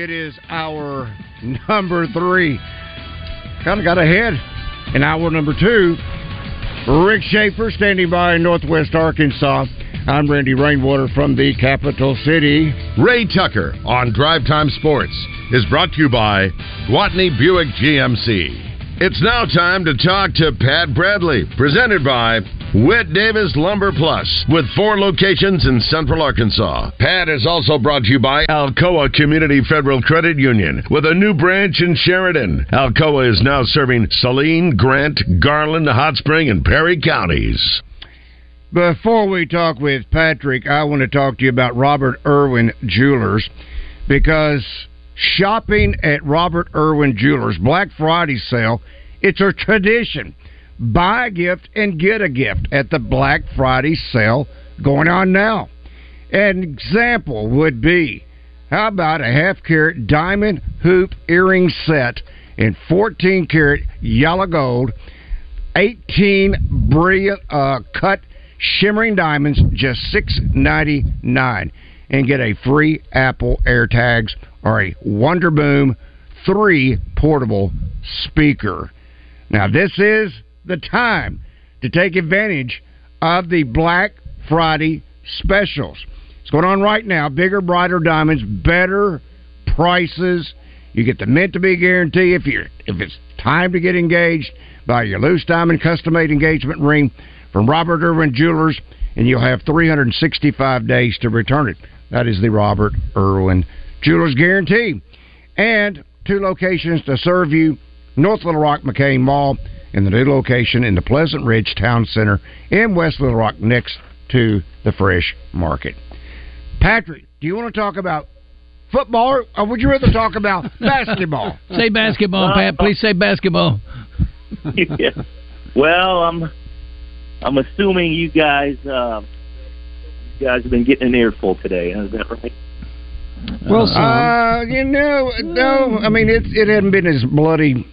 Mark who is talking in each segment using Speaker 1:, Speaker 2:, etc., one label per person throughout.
Speaker 1: It is our number three. Kind of got ahead in hour number two. Rick Schaefer standing by in Northwest Arkansas. I'm Randy Rainwater from the capital city.
Speaker 2: Ray Tucker on Drive Time Sports is brought to you by Gwatney Buick GMC. It's now time to talk to Pat Bradley, presented by Whit Davis Lumber Plus, with four locations in central Arkansas. Pat is also brought to you by Alcoa Community Federal Credit Union, with a new branch in Sheridan. Alcoa is now serving Saline, Grant, Garland, Hot Spring, and Perry counties.
Speaker 1: Before we talk with Patrick, I want to talk to you about Robert Irwin Jewelers because shopping at Robert Irwin Jewelers Black Friday sale, it's a tradition. Buy a gift and get a gift at the Black Friday sale going on now. An example would be how about a half carat diamond hoop earring set in 14 karat yellow gold, 18 brilliant uh, cut shimmering diamonds, just six ninety nine, and get a free Apple AirTags or a Wonder Boom three portable speaker. Now this is the time to take advantage of the Black Friday specials. It's going on right now. Bigger, brighter diamonds, better prices. You get the meant to be guarantee if you if it's time to get engaged. Buy your loose diamond custom made engagement ring from Robert Irwin Jewelers, and you'll have 365 days to return it. That is the Robert Irwin Jewelers guarantee. And two locations to serve you North Little Rock McCain Mall and the new location in the Pleasant Ridge Town Center in West Little Rock next to the Fresh Market. Patrick, do you want to talk about football or would you rather talk about basketball?
Speaker 3: Say basketball, Pat. Please say basketball.
Speaker 4: yeah. Well, I'm I'm assuming you guys uh, you guys have been getting an earful today. Is that right?
Speaker 1: Well, uh, you know, no. I mean, it it hadn't been as bloody.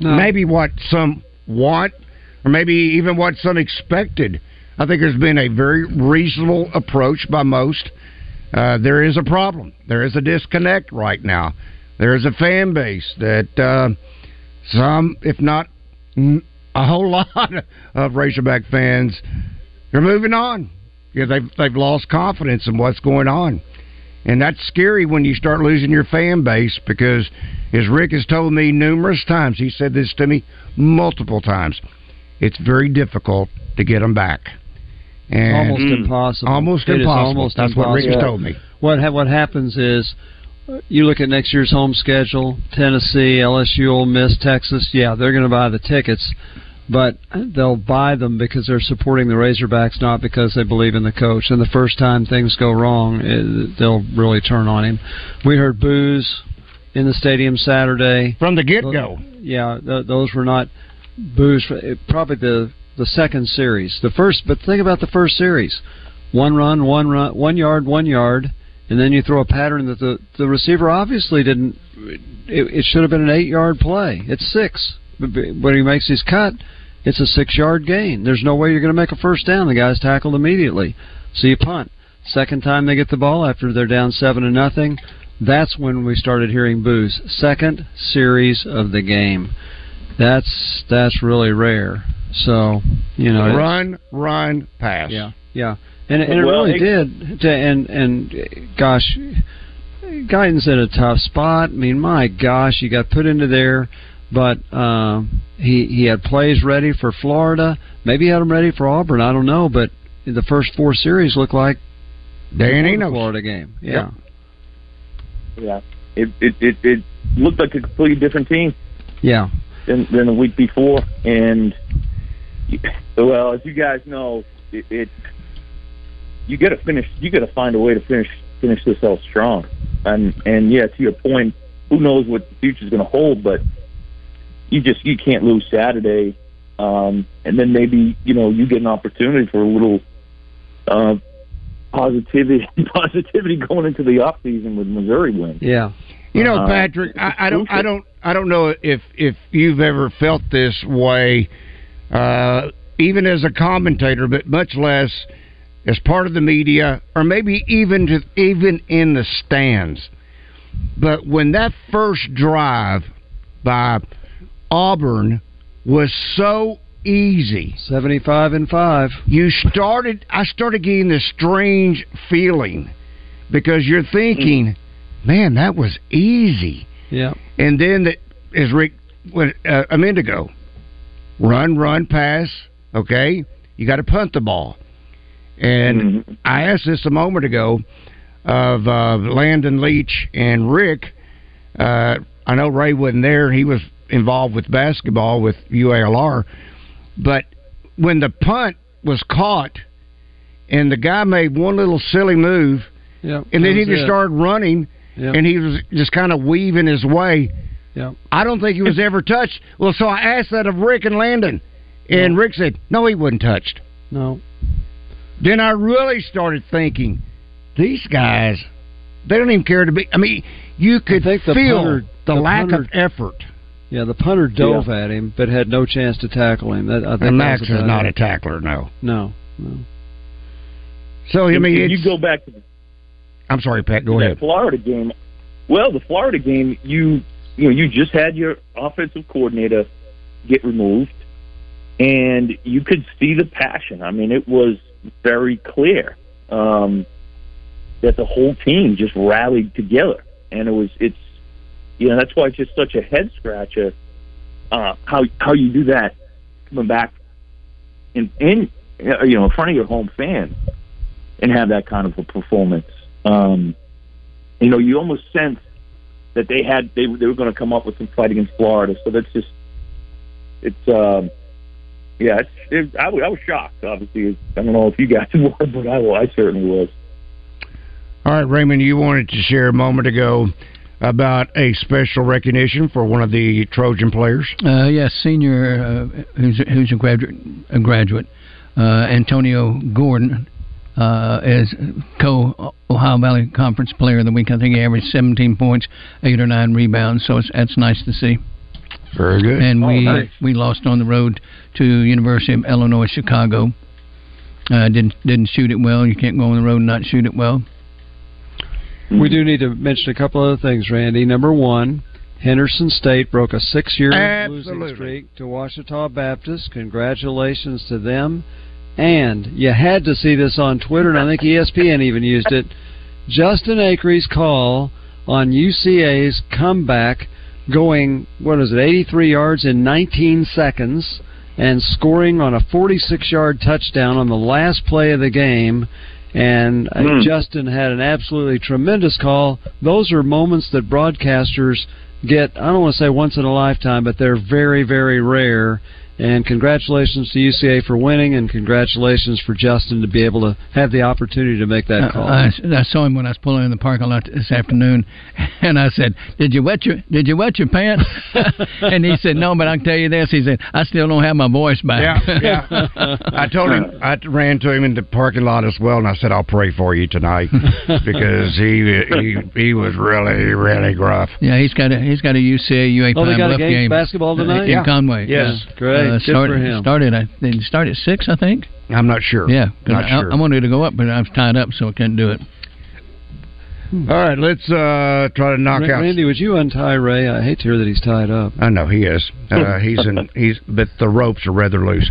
Speaker 1: Maybe what some want, or maybe even what some expected. I think there's been a very reasonable approach by most. Uh, there is a problem. There is a disconnect right now. There is a fan base that uh, some, if not a whole lot, of Razorback fans are moving on. Yeah, they've they've lost confidence in what's going on. And that's scary when you start losing your fan base because, as Rick has told me numerous times, he said this to me multiple times, it's very difficult to get them back. And
Speaker 5: almost impossible.
Speaker 1: Almost
Speaker 5: It
Speaker 1: impossible.
Speaker 5: almost
Speaker 1: That's what Rick has told me.
Speaker 5: What ha- what happens is uh, you look at next year's home schedule: Tennessee, LSU, Ole Miss, Texas. Yeah, they're going to buy the tickets, but they'll buy them because they're supporting the Razorbacks, not because they believe in the coach. And the first time things go wrong, it, they'll really turn on him. We heard boos in the stadium Saturday
Speaker 1: from the get go.
Speaker 5: Yeah, th- those were not boos. For, eh, probably the the second series. The first, but think about the first series: one run, one run, one yard, one yard, and then you throw a pattern that the the receiver obviously didn't. It, it should have been an eight yard play. It's six, when he makes his cut, it's a six yard gain. There's no way you're going to make a first down. The guy's tackled immediately, so you punt. Second time they get the ball after they're down seven to nothing. That's when we started hearing boos. Second series of the game. That's that's really rare. So you know, it's-
Speaker 1: run, run, pass.
Speaker 5: yeah, yeah. and, and it
Speaker 6: Well,
Speaker 5: really
Speaker 6: it-
Speaker 5: did. To, and and gosh, Guiton's in a tough spot. I mean, my gosh, you got put into there, but um, he he had plays ready for Florida. Maybe he had them ready for Auburn. I don't know, but the first four series look like
Speaker 1: Dan
Speaker 5: the
Speaker 1: Enos.
Speaker 5: Florida game. Yeah,
Speaker 6: Yeah, it it it, it looked like a completely different team
Speaker 5: yeah,
Speaker 6: than than the week before, and well, as you guys know, it, it you got to finish. You got to find a way to finish finish this out strong, and and yeah, to your point, who knows what the future is going to hold, but you just you can't lose Saturday, um, and then maybe you know you get an opportunity for a little. Uh, Positivity, positivity going into the off season with Missouri win.
Speaker 5: yeah.
Speaker 1: You know,
Speaker 6: Uh,
Speaker 1: Patrick, I, I don't, I don't, I don't know if if you've ever felt this way, uh, even as a commentator, but much less as part of the media, or maybe even to, even in the stands. But when that first drive by Auburn was so easy,
Speaker 5: Seventy-five and five.
Speaker 1: you started I started getting this strange feeling because you're thinking, man, that was easy.
Speaker 5: Yeah,
Speaker 1: And then the, as Rick went uh, a minute ago, run, run, pass. Okay, you got to punt the ball. And
Speaker 6: Mhm.
Speaker 1: I asked this a moment ago of uh, Landon Leach and Rick. Uh, I know Ray wasn't there; he was involved with basketball with UALR. But when the punt was caught, and the guy made one little silly move,
Speaker 5: yeah.
Speaker 1: and then he just
Speaker 5: it.
Speaker 1: started running,
Speaker 5: Yeah.
Speaker 1: and he was just kind of weaving his way.
Speaker 5: Yeah.
Speaker 1: I don't think he was ever touched. Well, so I asked that of Rick and Landon, and Rick said, "No, he wasn't touched."
Speaker 5: No.
Speaker 1: Then I really started thinking, these guys, they don't even care to be. I mean, you could feel
Speaker 5: punter-
Speaker 1: the,
Speaker 5: the
Speaker 1: lack
Speaker 5: punter-
Speaker 1: of effort.
Speaker 5: Yeah, the punter dove at him, but had no chance to tackle him. That, I think
Speaker 1: And Max is not
Speaker 5: it.
Speaker 1: a tackler, no.
Speaker 5: No, no.
Speaker 1: So I mean,
Speaker 6: If you go back to the
Speaker 1: I'm sorry, Pat. Go
Speaker 6: that
Speaker 1: ahead.
Speaker 6: Florida game. Well, the Florida game, you you know, you just had your offensive coordinator get removed, and you could see the passion. I mean, it was very clear um, that the whole team just rallied together, and it was it's you know that's why it's just such a head scratcher uh, how how you do that coming back in in uh, you know in front of your home fans and have that kind of a performance. Um, you know, you almost sense that they had they they were going to come up with some fight against Florida. So that's just it's um, yeah, it's, it, I, was- I was shocked. Obviously, I don't know if you guys were, but I, I certainly was.
Speaker 1: All right, Raymond, you wanted to share a moment ago about a special recognition for one of the Trojan players.
Speaker 3: Uh, yes, senior uh, who's who's a graduate, a graduate, uh, Antonio Gordon, uh, is co Ohio Valley Conference Player of the Week. I think he averaged 17 points, eight or nine rebounds. So it's, that's nice to see.
Speaker 1: Very good.
Speaker 3: And
Speaker 6: Oh,
Speaker 3: we
Speaker 6: nice.
Speaker 3: we lost on the road to University of Illinois Chicago. Uh, didn't didn't shoot it well. You can't go on the road and not shoot it well.
Speaker 5: We do need to mention a couple other things, Randy. Number one, Henderson State broke a six-year losing streak to Ouachita Baptist. Congratulations to them. And you had to see this on Twitter, and I think ESPN even used it. Justin Acree's call on UCA's comeback, going what is it, 83 yards in 19 seconds, and scoring on a 46-yard touchdown on the last play of the game. And
Speaker 6: Hmm.
Speaker 5: Justin had an absolutely tremendous call. Those are moments that broadcasters get, I don't want to say once in a lifetime, but they're very, very rare. And congratulations to UCA for winning, and congratulations for Justin to be able to have the opportunity to make that
Speaker 3: Uh,
Speaker 5: call.
Speaker 3: I, I saw him when I was pulling in the parking lot this afternoon, and I said, "Did you wet your Did you wet your pants?" and he said, "No, but I can tell you this." He said, "I still don't have my voice back."
Speaker 1: Yeah, yeah. I told him I ran to him in the parking lot as well, and I said I'll pray for you tonight because he he he was really really gruff.
Speaker 3: Yeah, he's got a he's got a UCA UA
Speaker 5: Oh, they
Speaker 3: Pine
Speaker 5: got a
Speaker 3: Bluff
Speaker 5: game,
Speaker 3: game
Speaker 5: basketball tonight?
Speaker 3: in
Speaker 1: Yeah.
Speaker 3: Conway.
Speaker 1: Yes.
Speaker 3: Yeah.
Speaker 5: Great.
Speaker 3: Uh,
Speaker 5: Good
Speaker 3: started,
Speaker 5: for him.
Speaker 3: Started. I they start at six, I think.
Speaker 1: I'm not sure.
Speaker 3: Yeah,
Speaker 1: not
Speaker 3: I,
Speaker 1: sure.
Speaker 3: I wanted to go up, but I was tied up, so I couldn't do it.
Speaker 1: All right, let's uh try to knock
Speaker 5: Ra-
Speaker 1: out.
Speaker 5: Randy, would you untie Ray? I hate to hear that he's tied up.
Speaker 1: I know he is. Uh, he's in. He's but the ropes are rather loose.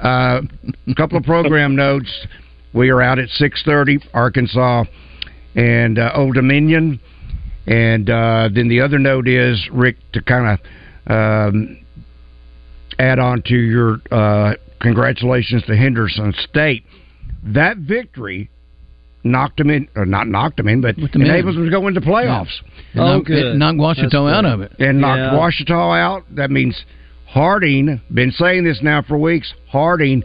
Speaker 1: Uh, a couple of program notes. We are out at six thirty, Arkansas and uh, Old Dominion. And uh, then the other note is Rick to kind of um, add on to your uh, congratulations to Henderson State. That victory knocked them in, or not knocked them in, but
Speaker 3: the men.
Speaker 1: enables them to go into playoffs.
Speaker 3: It knocked, it knocked Ouachita out of it.
Speaker 1: And knocked
Speaker 3: Yeah.
Speaker 1: Ouachita out. That means Harding, been saying this now for weeks, Harding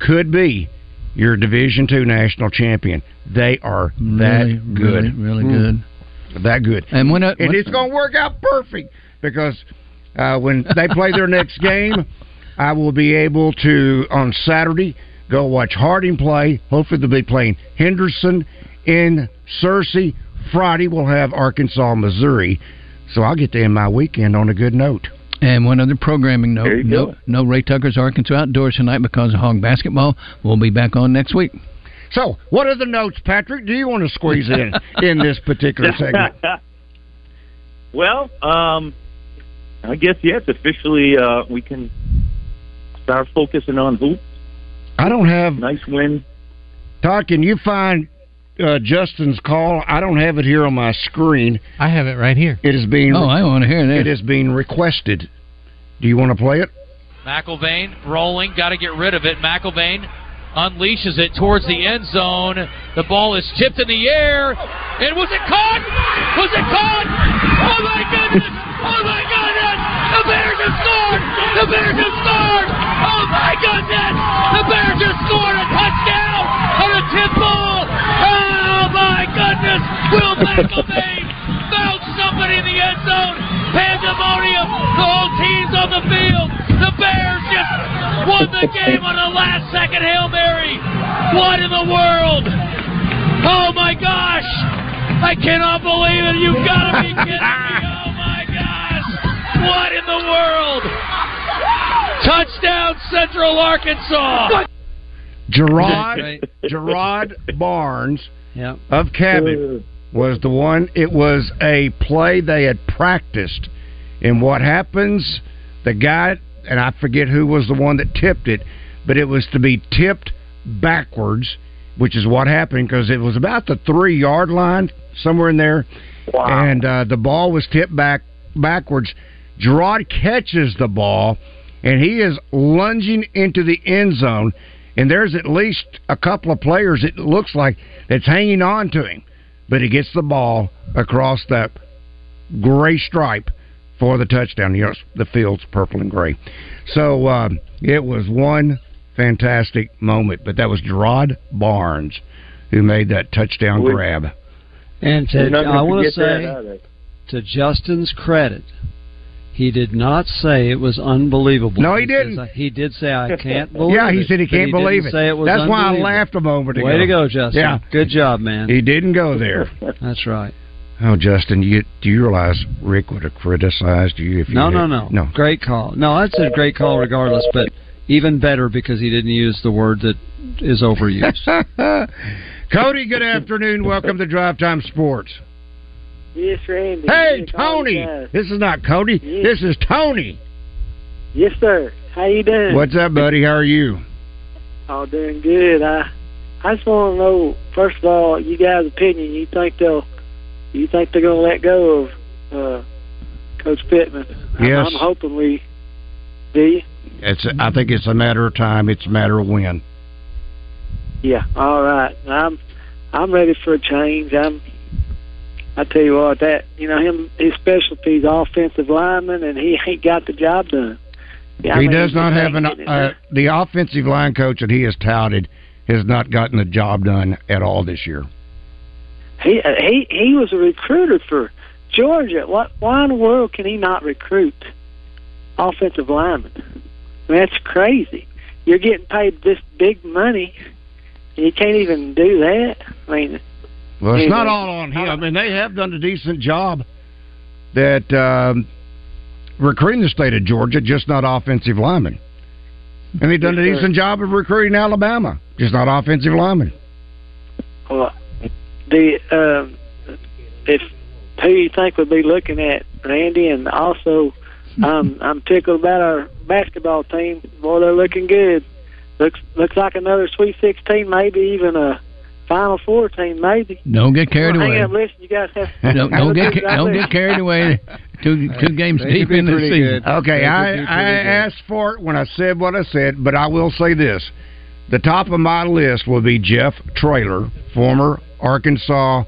Speaker 1: could be your Division Two national champion. They are that
Speaker 3: Really,
Speaker 1: good.
Speaker 3: really, really
Speaker 1: Mm.
Speaker 3: good.
Speaker 1: That good.
Speaker 3: And when, uh,
Speaker 1: and
Speaker 3: when-
Speaker 1: it's going to work out perfect because uh, when they play their next game, I will be able to on Saturday go watch Harding play. Hopefully they'll be playing Henderson in Searcy. Friday we'll have Arkansas, Missouri. So I'll get to end my weekend on a good note.
Speaker 3: And one other programming note: no,
Speaker 1: go.
Speaker 3: no Ray Tucker's Arkansas outdoors tonight because of Hog basketball. We'll be back on next week.
Speaker 1: So, what are the notes, Patrick? Do you want to squeeze in in this particular segment?
Speaker 4: well, um, I guess yes. Officially, uh, we can start focusing on hoops.
Speaker 1: I don't have
Speaker 4: nice win.
Speaker 1: Todd, can you find uh, Justin's call? I don't have it here on my screen.
Speaker 7: I have it right here.
Speaker 1: It is being.
Speaker 3: Oh, I wanna hear that.
Speaker 1: It is being requested. Do you want to play it?
Speaker 8: McElvain rolling, got to get rid of it. McElvain unleashes it towards the end zone. The ball is tipped in the air. And was it caught? Was it caught? Oh my goodness! Oh my goodness! The Bears have scored! The Bears have scored! Oh my goodness! The Bears have scored a touchdown on a tip ball! Oh my goodness! Will McElvain found somebody in the end zone! Pandemonium! The whole team's on the field! The Bears just won the game on a last second Mary! What in the world? Oh my gosh! I cannot believe it! You've got to be kidding me! Oh my gosh! What in the world? Touchdown Central Arkansas!
Speaker 1: Gerard Gerard Barnes
Speaker 5: Yeah.
Speaker 1: of Cabot was the one. It was a play they had practiced, and what happens? The guy and I forget who was the one that tipped it, but it was to be tipped backwards, which is what happened because it was about the three yard line somewhere in there, and uh, the ball was tipped back backwards. Gerard catches the ball, and he is lunging into the end zone. And there's at least a couple of players. It looks like that's hanging on to him, but he gets the ball across that gray stripe for the touchdown. You know, the field's purple and gray. So um, it was one fantastic moment. But that was Gerard Barnes who made that touchdown
Speaker 5: We-
Speaker 1: grab.
Speaker 5: And to, I want to say, to Justin's credit, he did not say it was unbelievable.
Speaker 1: No, he
Speaker 5: says,
Speaker 1: didn't.
Speaker 5: uh, He did say, "I can't believe."
Speaker 1: yeah, he
Speaker 5: it,"
Speaker 1: said he can't
Speaker 5: didn't
Speaker 1: believe it.
Speaker 5: Say it was
Speaker 1: That's why I
Speaker 5: unbelievable.
Speaker 1: laughed a moment ago.
Speaker 5: Way to go, Justin.
Speaker 1: Yeah.
Speaker 5: good job, man.
Speaker 1: He didn't go there.
Speaker 5: That's right.
Speaker 1: Oh, Justin, you do you realize Rick would have criticized you if you
Speaker 5: No,
Speaker 1: had-
Speaker 5: no, no,
Speaker 1: no.
Speaker 5: Great call. No, that's a great call, regardless. But even better because he didn't use the word that is overused.
Speaker 1: Cody, good afternoon. Welcome to Drive Time Sports.
Speaker 9: Yes, Randy.
Speaker 1: Hey,
Speaker 9: Yes,
Speaker 1: Tony. This is not Cody.
Speaker 9: Yes.
Speaker 1: This is Tony.
Speaker 9: Yes, sir. How you doing?
Speaker 1: What's up, buddy? How are you?
Speaker 9: All doing good. I I just want to know first of all, you guys' opinion. You think they'll? You think they're going to let go of uh, Coach Pittman? I'm-
Speaker 1: Yes.
Speaker 9: I'm, hoping we. Do you?
Speaker 1: It's. I think it's a matter of time. It's a matter of when.
Speaker 9: Yeah. All right. I'm I'm ready for a change. I'm. I tell you what, that you know him his specialty is offensive lineman, and he ain't got the job done. Yeah, I
Speaker 1: he
Speaker 9: mean,
Speaker 1: does not have an.
Speaker 9: ain't getting it
Speaker 1: Uh, the offensive line coach that he has touted has not gotten the job done at all this year.
Speaker 9: He uh, he he was a recruiter for Georgia. What? Why in the world can he not recruit offensive linemen? That's crazy. You're getting paid this big money, and you can't even do that. I mean,
Speaker 1: Well, it's
Speaker 9: Anyway.
Speaker 1: not all on him. I mean, they have done a decent job that um, recruiting the state of Georgia, just not offensive linemen. And they've done a
Speaker 9: sir.
Speaker 1: decent job of recruiting Alabama, just not offensive linemen.
Speaker 9: well, the um, if who you think would be looking at Randy, and also um, I'm tickled about our basketball team. Boy, they're looking good. looks looks like another Sweet 16, maybe even a Final Four team, maybe.
Speaker 3: Don't get carried
Speaker 9: Well,
Speaker 3: away.
Speaker 9: Hang up, listen. You guys have.
Speaker 3: Don't, don't get
Speaker 9: good
Speaker 3: ca- don't
Speaker 9: night.
Speaker 3: get carried away. Two two games
Speaker 1: They
Speaker 3: deep in the season.
Speaker 1: good. Okay, I, I asked for it when I said what I said, but I will say this. The top of my list will be Jeff Traylor, former Arkansas.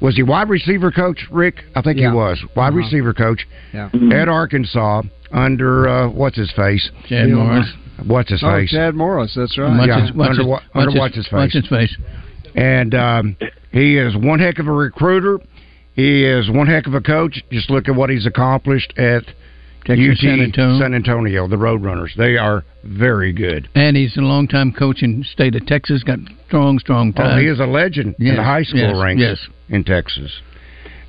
Speaker 1: Was he wide receiver coach, Rick? I think
Speaker 5: Yeah.
Speaker 1: he was. Wide
Speaker 5: Uh-huh.
Speaker 1: receiver coach
Speaker 5: Yeah.
Speaker 1: at Arkansas under, uh, what's his face?
Speaker 3: Chad Morris.
Speaker 1: What's his
Speaker 5: Oh,
Speaker 1: face?
Speaker 5: Chad Morris. That's right.
Speaker 3: Watch
Speaker 1: Yeah,
Speaker 3: his, watch
Speaker 1: under
Speaker 3: his,
Speaker 1: under
Speaker 3: his-
Speaker 1: what's his
Speaker 3: Watch
Speaker 1: face?
Speaker 3: his face.
Speaker 1: And um, he is one heck of a recruiter. He is one heck of a coach. Just look at what he's accomplished at
Speaker 3: Texas
Speaker 1: UT
Speaker 3: San Antonio.
Speaker 1: San Antonio, the Roadrunners. They are very good.
Speaker 3: And he's a long-time coach in the state of Texas. Got strong, strong ties.
Speaker 1: Oh, he is a legend in the high school
Speaker 3: yes,
Speaker 1: ranks
Speaker 3: yes.
Speaker 1: in Texas.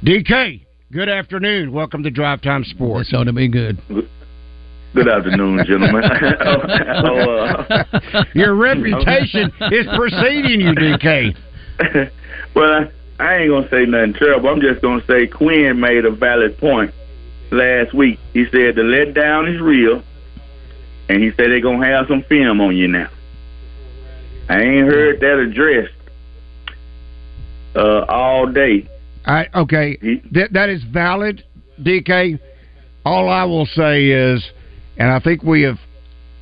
Speaker 1: DK, good afternoon. Welcome to Drive Time Sports.
Speaker 3: This ought to be good.
Speaker 4: Good afternoon, gentlemen. oh, uh,
Speaker 1: Your reputation is preceding you, DK.
Speaker 4: well, I, I ain't gonna say nothing terrible. I'm just gonna say Quinn made a valid point last week. He said the letdown is real, and he said they're gonna have some film on you now. I ain't heard that addressed uh, all day.
Speaker 1: I, okay, that that is valid, DK. All I will say is, and I think we have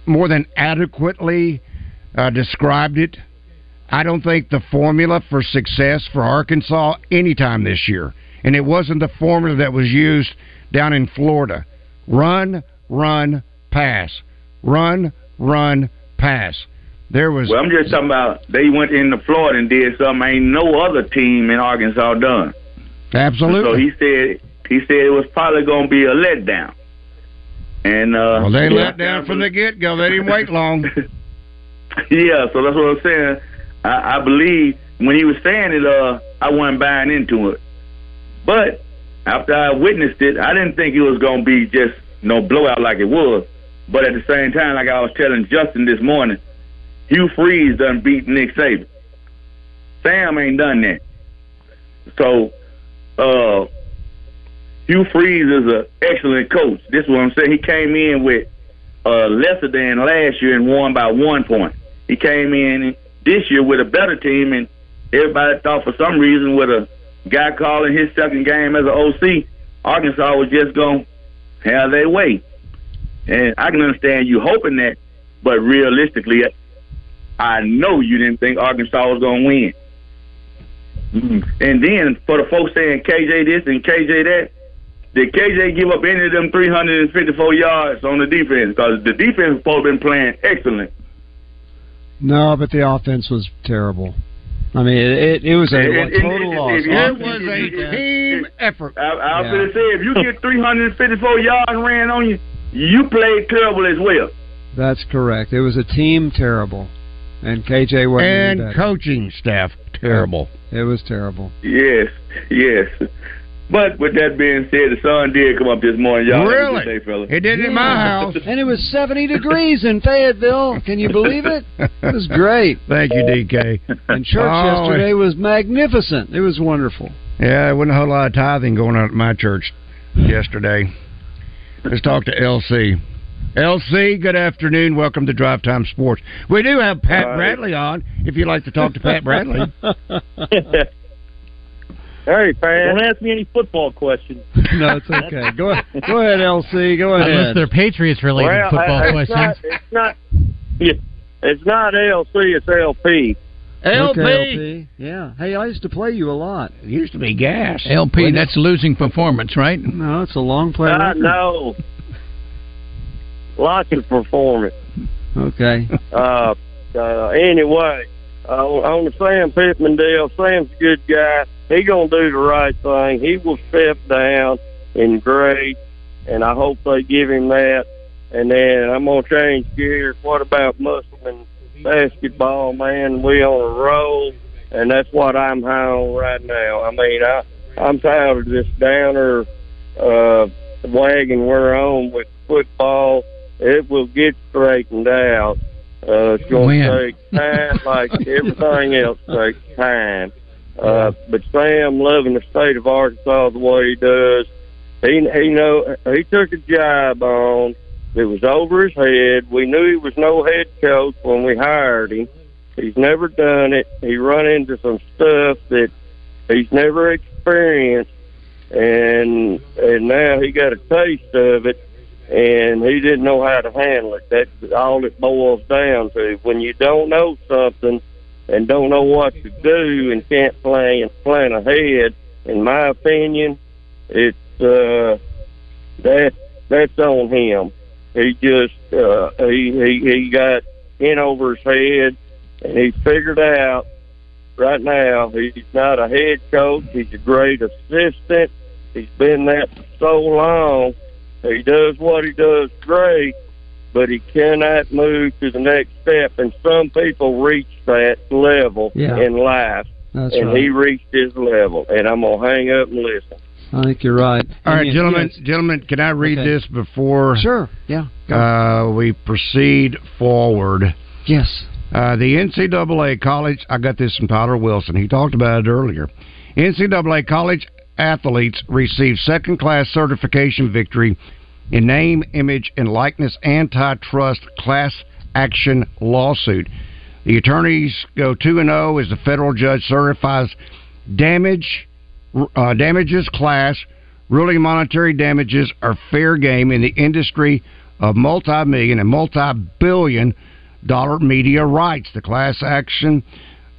Speaker 1: more than adequately uh, described it. I don't think the formula for success for Arkansas anytime this year, and it wasn't the formula that was used down in Florida. Run, run, pass. Run, run, pass. There was
Speaker 4: Well, I'm just talking about they went into Florida and did something ain't no other team in Arkansas done.
Speaker 1: absolutely.
Speaker 4: So he said he said it was probably going to be a letdown. And uh,
Speaker 1: well, they let down from the get go. They didn't wait long.
Speaker 4: yeah, so that's what I'm saying. I, I believe when he was saying it, uh, I wasn't buying into it. But after I witnessed it, I didn't think it was going to be just no blowout like it was. But at the same time, like I was telling Justin this morning, Hugh Freeze done beat Nick Saban. Sam ain't done that. So, uh, Hugh Freeze is an excellent coach. This is what I'm saying. He came in with uh, lesser than last year and won by one point. He came in this year with a better team, and everybody thought for some reason with a guy calling his second game as an OC, Arkansas was just going to have their way. And I can understand you hoping that, but realistically, I know you didn't think Arkansas was going to win. Mm. And then for the folks saying KJ this and KJ that, did KJ give up any of them 354 yards on the defense? Because the defense has been playing excellent.
Speaker 5: No, but the offense was terrible. I mean, it, it, it was a
Speaker 4: And- and-
Speaker 5: total
Speaker 4: and-
Speaker 5: loss.
Speaker 4: and-
Speaker 1: It was a team effort.
Speaker 4: I, I was
Speaker 5: Yeah.
Speaker 4: going to say, if you get 354 yards ran on you, you played terrible as well.
Speaker 5: That's correct. It was a team terrible, and KJ wasn't
Speaker 1: And coaching staff terrible.
Speaker 5: It was terrible.
Speaker 4: Yes, yes. But with that being said, the sun did come up this morning. Y'all
Speaker 1: Really?
Speaker 4: day, fella.
Speaker 1: It did in my house.
Speaker 5: And it was 70 degrees in Fayetteville. Can you believe it? It was great.
Speaker 1: Thank you, DK.
Speaker 5: And church
Speaker 1: Oh,
Speaker 5: yesterday was magnificent. It was wonderful.
Speaker 1: Yeah, there wasn't a whole lot of tithing going on at my church yesterday. Let's talk to LC. LC, good afternoon. Welcome to Drive Time Sports. We do have Pat
Speaker 4: Hi.
Speaker 1: Bradley on. If you'd like to talk to Pat Bradley,
Speaker 7: Hey, Pat. Don't ask me any football questions.
Speaker 5: No, it's okay. Go ahead, go ahead, LC. Go
Speaker 10: Unless
Speaker 5: ahead.
Speaker 10: they're Patriots related
Speaker 7: well,
Speaker 10: football
Speaker 7: I-
Speaker 10: questions.
Speaker 7: It's not, it's not. It's not LC. It's LP.
Speaker 1: LP.
Speaker 5: Okay, LP. Yeah. Hey, I used to play you a lot.
Speaker 1: It used to be gas.
Speaker 3: LP, that's losing performance, right?
Speaker 5: No, it's a long play.
Speaker 7: I
Speaker 5: record.
Speaker 7: know. Lots of performance.
Speaker 5: Okay.
Speaker 7: Uh, uh, anyway, uh, on the Sam Pittman deal, Sam's a good guy. He gonna do the right thing. He will step down in grade, and I hope they give him that. And then I'm gonna change gears. What about Musselman basketball, man? We on a roll, and that's what I'm high on right now. I mean, I I'm tired of this downer uh, wagon we're on with football. It will get straightened out. Uh, it's going to take time, like everything else takes time. Uh, but Sam loving the state of Arkansas the way he does, he he know he took a job on It was over his head. We knew he was no head coach when we hired him. He's never done it. He run into some stuff that he's never experienced, and and now he got a taste of it, and he didn't know how to handle it. That's all it boils down to. When you don't know something and don't know what to do and can't plan plan ahead, in my opinion, it's uh, that that's on him. He just uh, he, he he got in over his head, and he figured out right now he's not a head coach. He's a great assistant. He's been that for so long. He does what he does great, but he cannot move to the next step. And some people reach that level
Speaker 5: Yeah.
Speaker 7: in life,
Speaker 5: That's
Speaker 7: and
Speaker 5: right.
Speaker 7: he reached his level. And I'm gonna hang up and listen.
Speaker 5: I think you're right.
Speaker 1: All
Speaker 5: I
Speaker 1: right,
Speaker 5: mean,
Speaker 1: gentlemen,
Speaker 5: yes.
Speaker 1: gentlemen, can I read
Speaker 5: Okay.
Speaker 1: this before
Speaker 5: Sure. Yeah.
Speaker 1: uh, we proceed forward?
Speaker 5: Yes.
Speaker 1: Uh, the NCAA college, I got this from Tyler Wilson. He talked about it earlier. NCAA college athletes receive second class certification victory in name, image, and likeness antitrust class action lawsuit. The attorneys go 2 and 0 as the federal judge certifies damage uh, damages class, ruling monetary damages are fair game in the industry of multi-million and multi-billion dollar media rights. The class action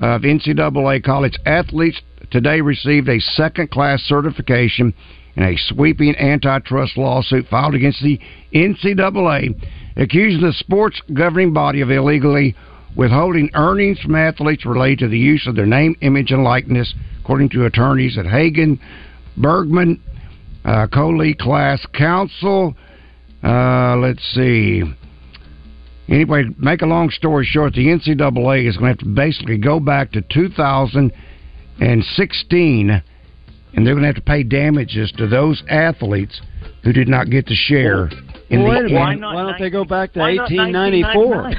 Speaker 1: of NCAA college athletes today received a second class certification in a sweeping antitrust lawsuit filed against the NCAA, accusing the sports governing body of illegally withholding earnings from athletes related to the use of their name, image, and likeness, according to attorneys at Hagen, Bergman, uh, Coley Class Counsel. Uh, let's see. Anyway, make a long story short, the NCAA is going to have to basically go back to 2016, and they're going to have to pay damages to those athletes who did not get to share. In
Speaker 5: Well,
Speaker 1: the,
Speaker 5: wait a
Speaker 1: in-
Speaker 5: minute. Why, don't they go back to 1894?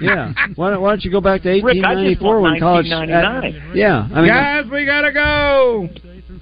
Speaker 5: yeah. Why don't, why don't you go back to
Speaker 4: Rick, I just
Speaker 5: 1894 when
Speaker 4: want
Speaker 5: college?
Speaker 4: 1999.
Speaker 5: yeah. I mean,
Speaker 1: Guys, we gotta go.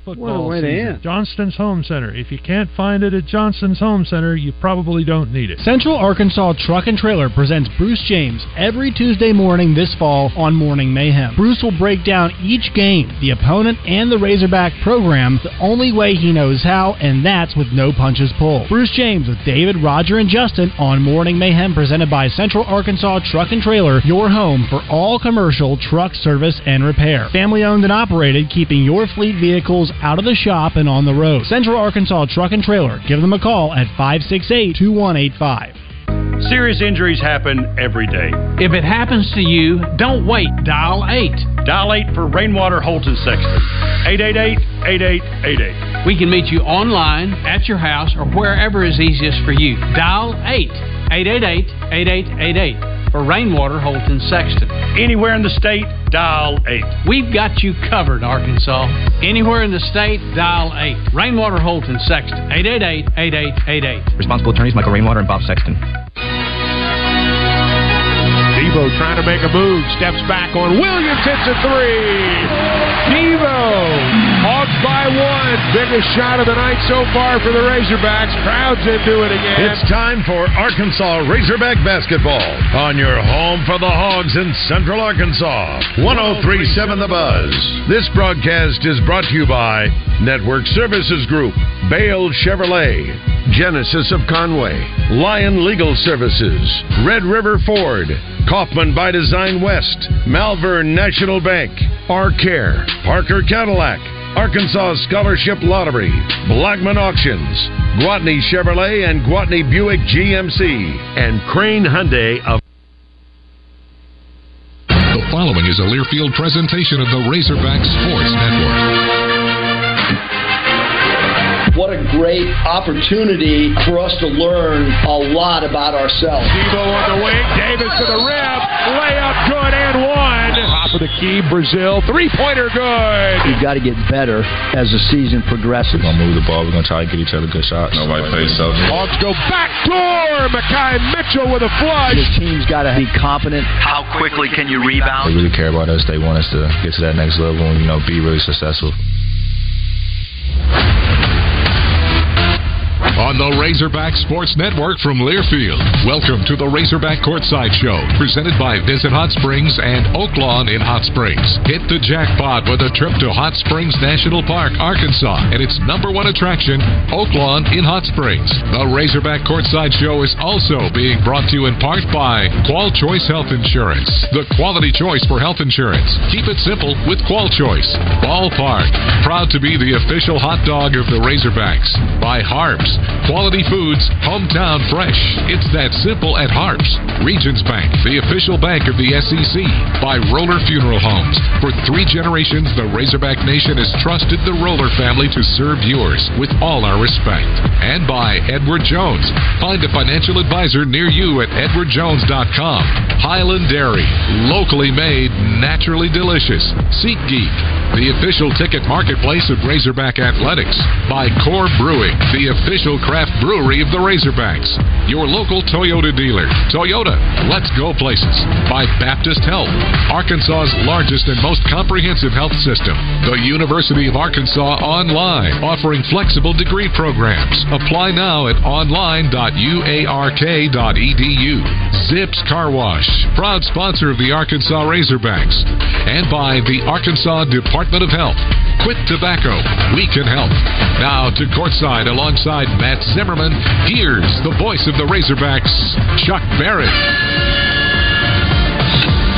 Speaker 10: Football
Speaker 5: What a way to
Speaker 10: season.
Speaker 5: end.
Speaker 10: Johnston's Home Center. If you can't find it at Johnston's Home Center, you probably don't need it.
Speaker 11: Central Arkansas Truck and Trailer presents Bruce James every Tuesday morning this fall on Morning Mayhem. Bruce will break down each game, the opponent, and the Razorback program the only way he knows how, and that's with no punches pulled. Bruce James with David, Roger, and Justin on Morning Mayhem presented by Central Arkansas Truck and Trailer, your home for all commercial truck service and repair. Family owned and operated, keeping your fleet vehicles out of the shop and on the road. Central Arkansas Truck and Trailer. Give them a call at 568 2185.
Speaker 12: Serious injuries happen every day.
Speaker 8: If it happens to you, don't wait. Dial 8.
Speaker 12: Dial 8 for Rainwater Holton Sexton. 888-8888.
Speaker 8: We can meet you online, at your house, or wherever is easiest for you. Dial 8. 888-8888 for Rainwater Holton Sexton.
Speaker 12: Anywhere in the state, dial 8.
Speaker 8: We've got you covered, Arkansas. Anywhere in the state, dial 8. Rainwater Holton Sexton. 888-8888.
Speaker 13: Responsible attorneys Michael Rainwater and Bob Sexton.
Speaker 14: Devo trying to make a move, steps back on Williams, hits a three. Devo, By one. Biggest shot of the night so far for the Razorbacks. Crowds into it again.
Speaker 2: It's time for Arkansas Razorback basketball on your home for the Hogs in Central Arkansas. 1037 The Buzz. This broadcast is brought to you by Network Services Group, Bale Chevrolet, Genesis of Conway, Lion Legal Services, Red River Ford, Kaufman by Design West, Malvern National Bank, R Care, Parker Cadillac, Arkansas Scholarship Lottery, Blackmon Auctions, Gwatney Chevrolet and Gwatney Buick GMC, and Crane Hyundai of
Speaker 15: The following is a Learfield presentation of the Razorback Sports Network.
Speaker 16: What a great opportunity for us to learn a lot about ourselves.
Speaker 14: Devo on the wing, Davis to the rim, layup good and one. Top of the key, Brazile, three pointer good.
Speaker 16: We've got to get better as the season progresses.
Speaker 13: We're gonna move the ball. We're gonna try to get each other good shots. Nobody plays so.
Speaker 14: Hawks go back door. Makai Mitchell with a flush.
Speaker 16: The team's got to be competent.
Speaker 13: How quickly can you rebound? They really care about us. They want us to get to that next level and you know be really successful.
Speaker 15: On the Razorback Sports Network from Learfield. Welcome to the Razorback Courtside Show, presented by Visit Hot Springs and Oaklawn in Hot Springs. Hit the jackpot with a trip to Hot Springs National Park, Arkansas, and its number one attraction, Oaklawn in Hot Springs. The Razorback Courtside Show is also being brought to you in part by Qual Choice Health Insurance, the quality choice for health insurance. Keep it simple with Qual Choice. Ballpark, proud to be the official hot dog of the Razorbacks. By Harps, quality foods, hometown fresh. It's that simple at Harps. Regions Bank, the official bank of the SEC. By Roller Funeral Homes. For three generations, the Razorback Nation has trusted the Roller family to serve yours with all our respect. And by Edward Jones. Find a financial advisor near you at edwardjones.com. Hiland Dairy, locally made, naturally delicious. SeatGeek, the official ticket marketplace of Razorback Athletics. By Core Brewing, the official craft brewery of the Razorbacks. Your local Toyota dealer. Toyota, let's go places. By Baptist Health, Arkansas's largest and most comprehensive health system. The University of Arkansas Online, offering flexible degree programs. Apply now at online.uark.edu. Zips Car Wash, proud sponsor of the Arkansas Razorbacks. And by the Arkansas Department of Health. Quit tobacco. We can help. Now to courtside alongside Matt Zimmerman. Here's the voice of the Razorbacks, Chuck Barrett.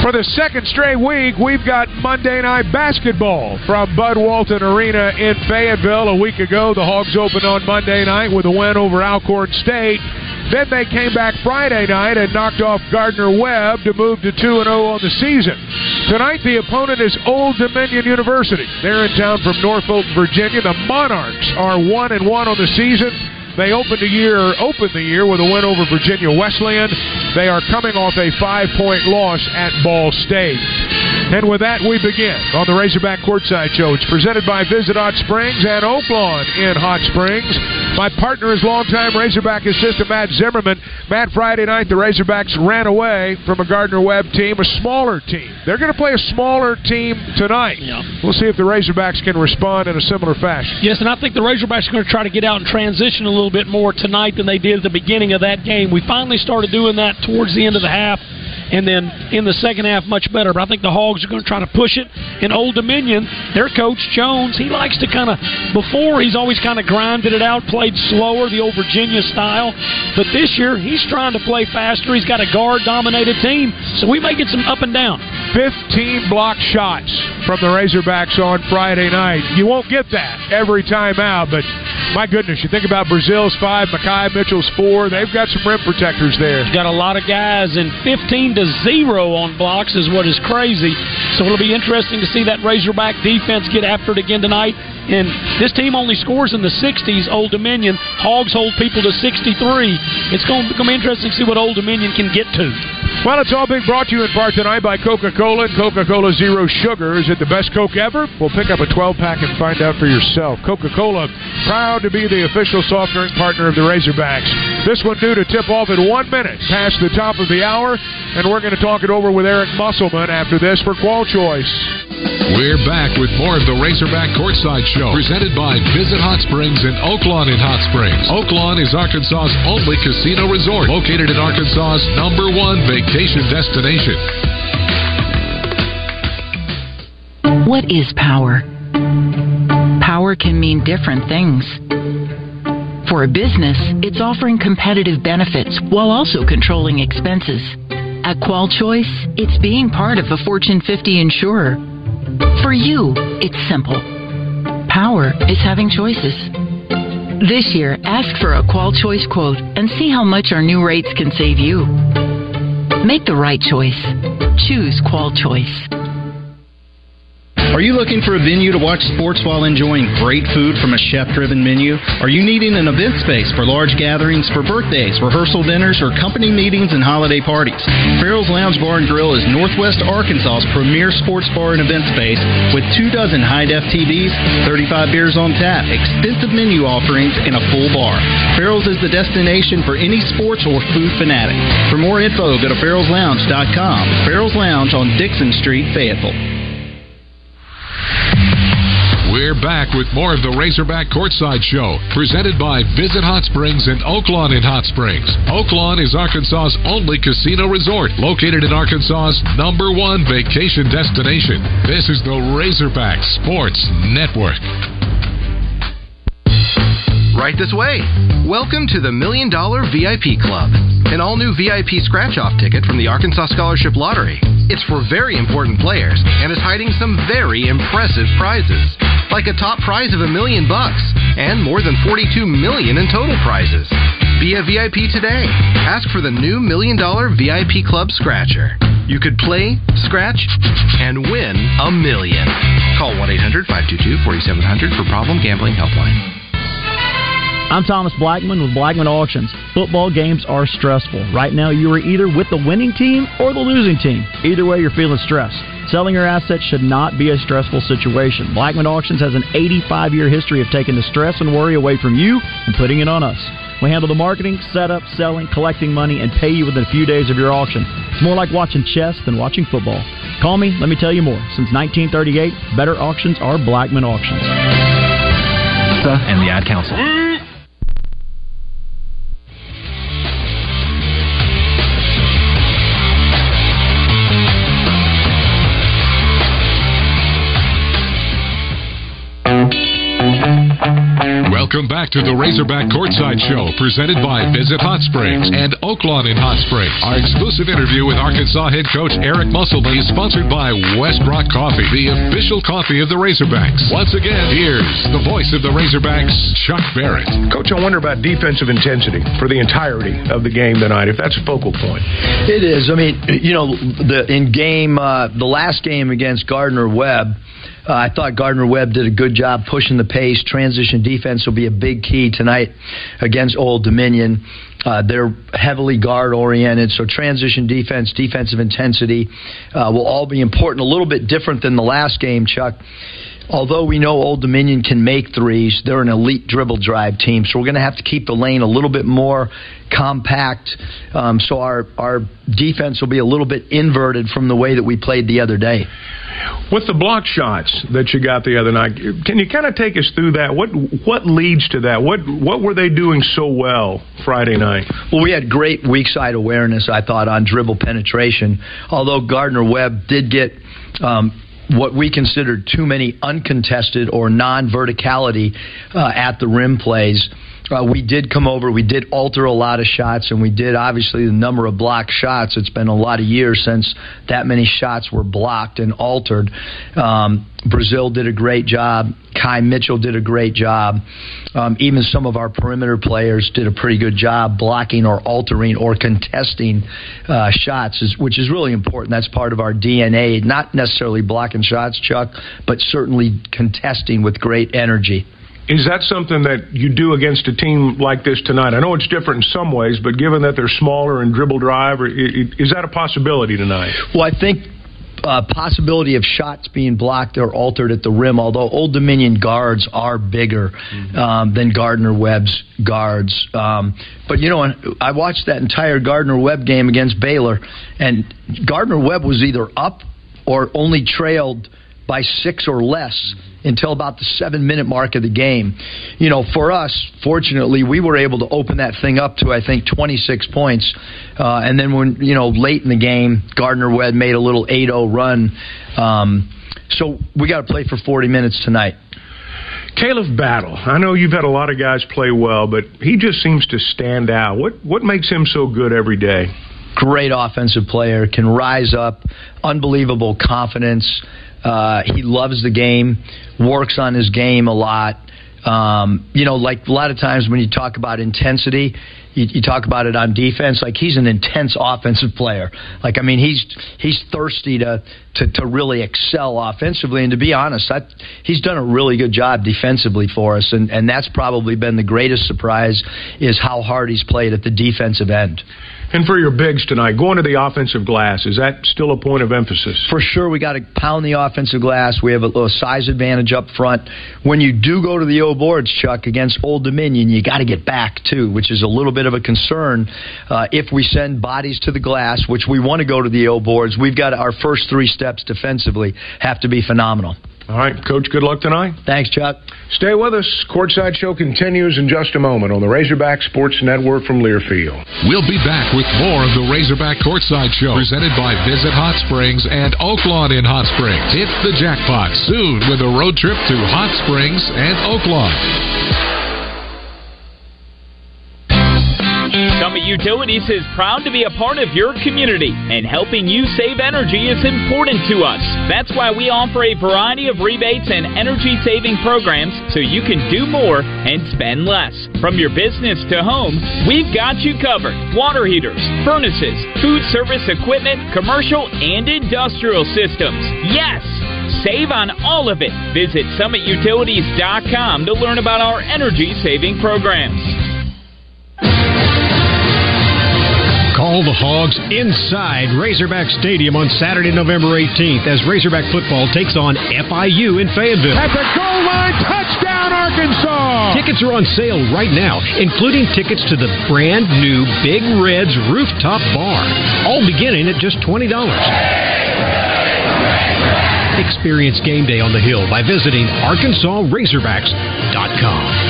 Speaker 14: For the second straight week, we've got Monday Night Basketball from Bud Walton Arena in Fayetteville. A week ago, the Hogs opened on Monday night with a win over Alcorn State. Then they came back Friday night and knocked off Gardner Webb to move to 2 0 on the season. Tonight, the opponent is Old Dominion University. They're in town from Norfolk, Virginia. The Monarchs are 1 and 1 on the season. They opened the year opened the year with a win over Virginia Wesleyan. They are coming off a five point loss at Ball State. And with that, we begin on the Razorback Courtside Show. It's presented by Visit Hot Springs and Oaklawn in Hot Springs. My partner is longtime Razorback assistant Matt Zimmerman. Matt, Friday night, the Razorbacks ran away from a Gardner Webb team, a smaller team. They're going to play a smaller team tonight. We'll see if the Razorbacks can respond in a similar fashion.
Speaker 17: Yes, and I think the Razorbacks are going to try to get out and transition a little bit more tonight than they did at the beginning of that game. We finally started doing that towards the end of the half, and then in the second half, much better. But I think the Hogs are going to try to push it. In Old Dominion, their coach, Jones, he likes to kind of, before, he's always kind of grinded it out, played slower, the old Virginia style. But this year, he's trying to play faster. He's got a guard dominated team, so we may get some up and down.
Speaker 14: 15 block shots from the Razorbacks on Friday night. You won't get that every time out, but my goodness, you think about Brazile's five, Makai Mitchell's four. They've got some rim protectors there.
Speaker 17: Got a lot of guys, and 15 to zero on blocks is what is crazy. So it'll be interesting to see that Razorback defense get after it again tonight. And this team only scores in the 60s, Old Dominion. Hogs hold people to 63. It's going to be interesting to see what Old Dominion can get to.
Speaker 14: Well, it's all being brought to you in part tonight by Coca Cola and Coca Cola Zero Sugar. Is it the best Coke ever? Well, pick up a 12 pack and find out for yourself. Coca Cola, proud to be the official soft drink partner of the Razorbacks. This one due to tip off in one minute past the top of the hour, and we're going to talk it over with Eric Musselman after this for Qual Choice.
Speaker 15: We're back with more of the Razorback Courtside Show, presented by Visit Hot Springs and Oaklawn in Hot Springs. Oaklawn is Arkansas's only casino resort, located in Arkansas's number one vacation destination.
Speaker 18: What is power? Power can mean different things. For a business, it's offering competitive benefits while also controlling expenses. At Qual Choice, it's being part of a Fortune 50 insurer. For you, it's simple. Power is having choices. This year, ask for a Qual Choice quote and see how much our new rates can save you. Make the right choice. Choose Qual Choice.
Speaker 19: Are you looking for a venue to watch sports while enjoying great food from a chef driven menu? Are you needing an event space for large gatherings, for birthdays, rehearsal dinners, or company meetings and holiday parties? Farrell's Lounge Bar and Grill is Northwest Arkansas's premier sports bar and event space with two dozen high def TVs, 35 beers on tap, extensive menu offerings, and a full bar. Farrell's is the destination for any sports or food fanatic. For more info, go to farrellslounge.com. Farrell's Lounge on Dixon Street, Fayetteville.
Speaker 15: We're back with more of the Razorback Courtside Show, presented by Visit Hot Springs and Oaklawn in Hot Springs. Oaklawn is Arkansas's only casino resort, located in Arkansas's number one vacation destination. This is the Razorback Sports Network.
Speaker 19: Right this way. Welcome to the Million Dollar VIP Club, an all new VIP scratch off ticket from the Arkansas Scholarship Lottery. It's for very important players and is hiding some very impressive prizes, like a top prize of a million bucks and more than 42 million in total prizes. Be a VIP today. Ask for the new Million Dollar VIP Club Scratcher. You could play, scratch, and win a million. Call 1 800 522 4700 for Problem Gambling Helpline.
Speaker 20: I'm Thomas Blackmon with Blackmon Auctions. Football games are stressful. Right now, you are either with the winning team or the losing team. Either way, you're feeling stressed. Selling your assets should not be a stressful situation. Blackmon Auctions has an 85 year history of taking the stress and worry away from you and putting it on us. We handle the marketing, setup, selling, collecting money, and pay you within a few days of your auction. It's more like watching chess than watching football. Call me, let me tell you more. Since 1938, better auctions are Blackmon Auctions.
Speaker 21: And the Ad Council.
Speaker 15: Welcome back to the Razorback Courtside Show, presented by Visit Hot Springs and Oaklawn in Hot Springs. Our exclusive interview with Arkansas head coach Eric Musselman is sponsored by West Rock Coffee, the official coffee of the Razorbacks. Once again, here's the voice of the Razorbacks, Chuck Barrett.
Speaker 22: Coach, I wonder about defensive intensity for the entirety of the game tonight, if that's a focal point.
Speaker 23: It is. I mean, you know, the in game uh, the last game against Gardner Webb. Uh, I thought Gardner Webb did a good job pushing the pace. Transition defense will be a big key tonight against Old Dominion. Uh, they're heavily guard oriented, so transition defense, defensive intensity uh, will all be important. A little bit different than the last game, Chuck although we know Old Dominion can make threes, they're an elite dribble drive team. So we're going to have to keep the lane a little bit more compact. Um, so our our defense will be a little bit inverted from the way that we played the other day.
Speaker 22: With the block shots that you got the other night, can you kind of take us through that? What what leads to that? What what were they doing so well Friday night?
Speaker 23: Well, we had great weak side awareness, I thought, on dribble penetration. Although Gardner Webb did get um, what we considered too many uncontested or non verticality uh, at the rim plays. Uh, we did come over, we did alter a lot of shots, and we did obviously the number of blocked shots. It's been a lot of years since that many shots were blocked and altered. Um, Brazile did a great job. Kai Mitchell did a great job. Um, even some of our perimeter players did a pretty good job blocking or altering or contesting uh, shots, which is really important. That's part of our DNA. Not necessarily blocking shots, Chuck, but certainly contesting with great energy.
Speaker 22: Is that something that you do against a team like this tonight? I know it's different in some ways, but given that they're smaller and dribble drive, is that a possibility tonight?
Speaker 23: Well, I think uh, possibility of shots being blocked or altered at the rim, although Old Dominion guards are bigger mm-hmm. um, than Gardner Webb's guards. Um, but, you know, I watched that entire Gardner Webb game against Baylor, and Gardner Webb was either up or only trailed by six or less until about the seven minute mark of the game. You know, for us, fortunately, we were able to open that thing up to, I think, 26 points. Uh, and then when, you know, late in the game, Gardner Webb made a little 8 0 run. Um, so we got to play for 40 minutes tonight.
Speaker 22: Khalif Battle. I know you've had a lot of guys play well, but he just seems to stand out. What what makes him so good every day?
Speaker 23: Great offensive player, can rise up, unbelievable confidence. Uh, he loves the game, works on his game a lot. Um, you know, like a lot of times when you talk about intensity, you, you, talk about it on defense. Like he's an intense offensive player. Like I mean, he's he's thirsty to to, to really excel offensively. And to be honest, that, he's done a really good job defensively for us. And and that's probably been the greatest surprise is how hard he's played at the defensive end.
Speaker 22: And for your bigs tonight, going to the offensive glass, is that still a point of emphasis?
Speaker 23: For sure, we got to pound the offensive glass. We have a little size advantage up front. When you do go to the O boards, Chuck, against Old Dominion, you got to get back too, which is a little bit of a concern. Uh, if we send bodies to the glass, which we want to go to the O boards, we've got our first three steps defensively have to be phenomenal.
Speaker 14: All right, Coach, good luck tonight.
Speaker 23: Thanks, Chuck.
Speaker 14: Stay with us. Courtside Show continues in just a moment on the Razorback Sports Network from Learfield.
Speaker 15: We'll be back with more of the Razorback Courtside Show, presented by Visit Hot Springs and Oaklawn in Hot Springs. Hit the jackpot soon with a road trip to Hot Springs and Oaklawn.
Speaker 24: Summit Utilities is proud to be a part of your community, and helping you save energy is important to us. That's why we offer a variety of rebates and energy saving programs so you can do more and spend less. From your business to home, we've got you covered. Water heaters, furnaces, food service equipment, commercial and industrial systems. Yes! Save on all of it. Visit summitutilities.com to learn about our energy saving programs.
Speaker 25: Call the Hogs inside Razorback Stadium on Saturday, November 18th as Razorback football takes on FIU in Fayetteville.
Speaker 14: At the goal line, touchdown, Arkansas!
Speaker 25: Tickets are on sale right now, including tickets to the brand new Big Red's rooftop bar, all beginning at just $20. Experience game day on the Hill by visiting ArkansasRazorbacks.com.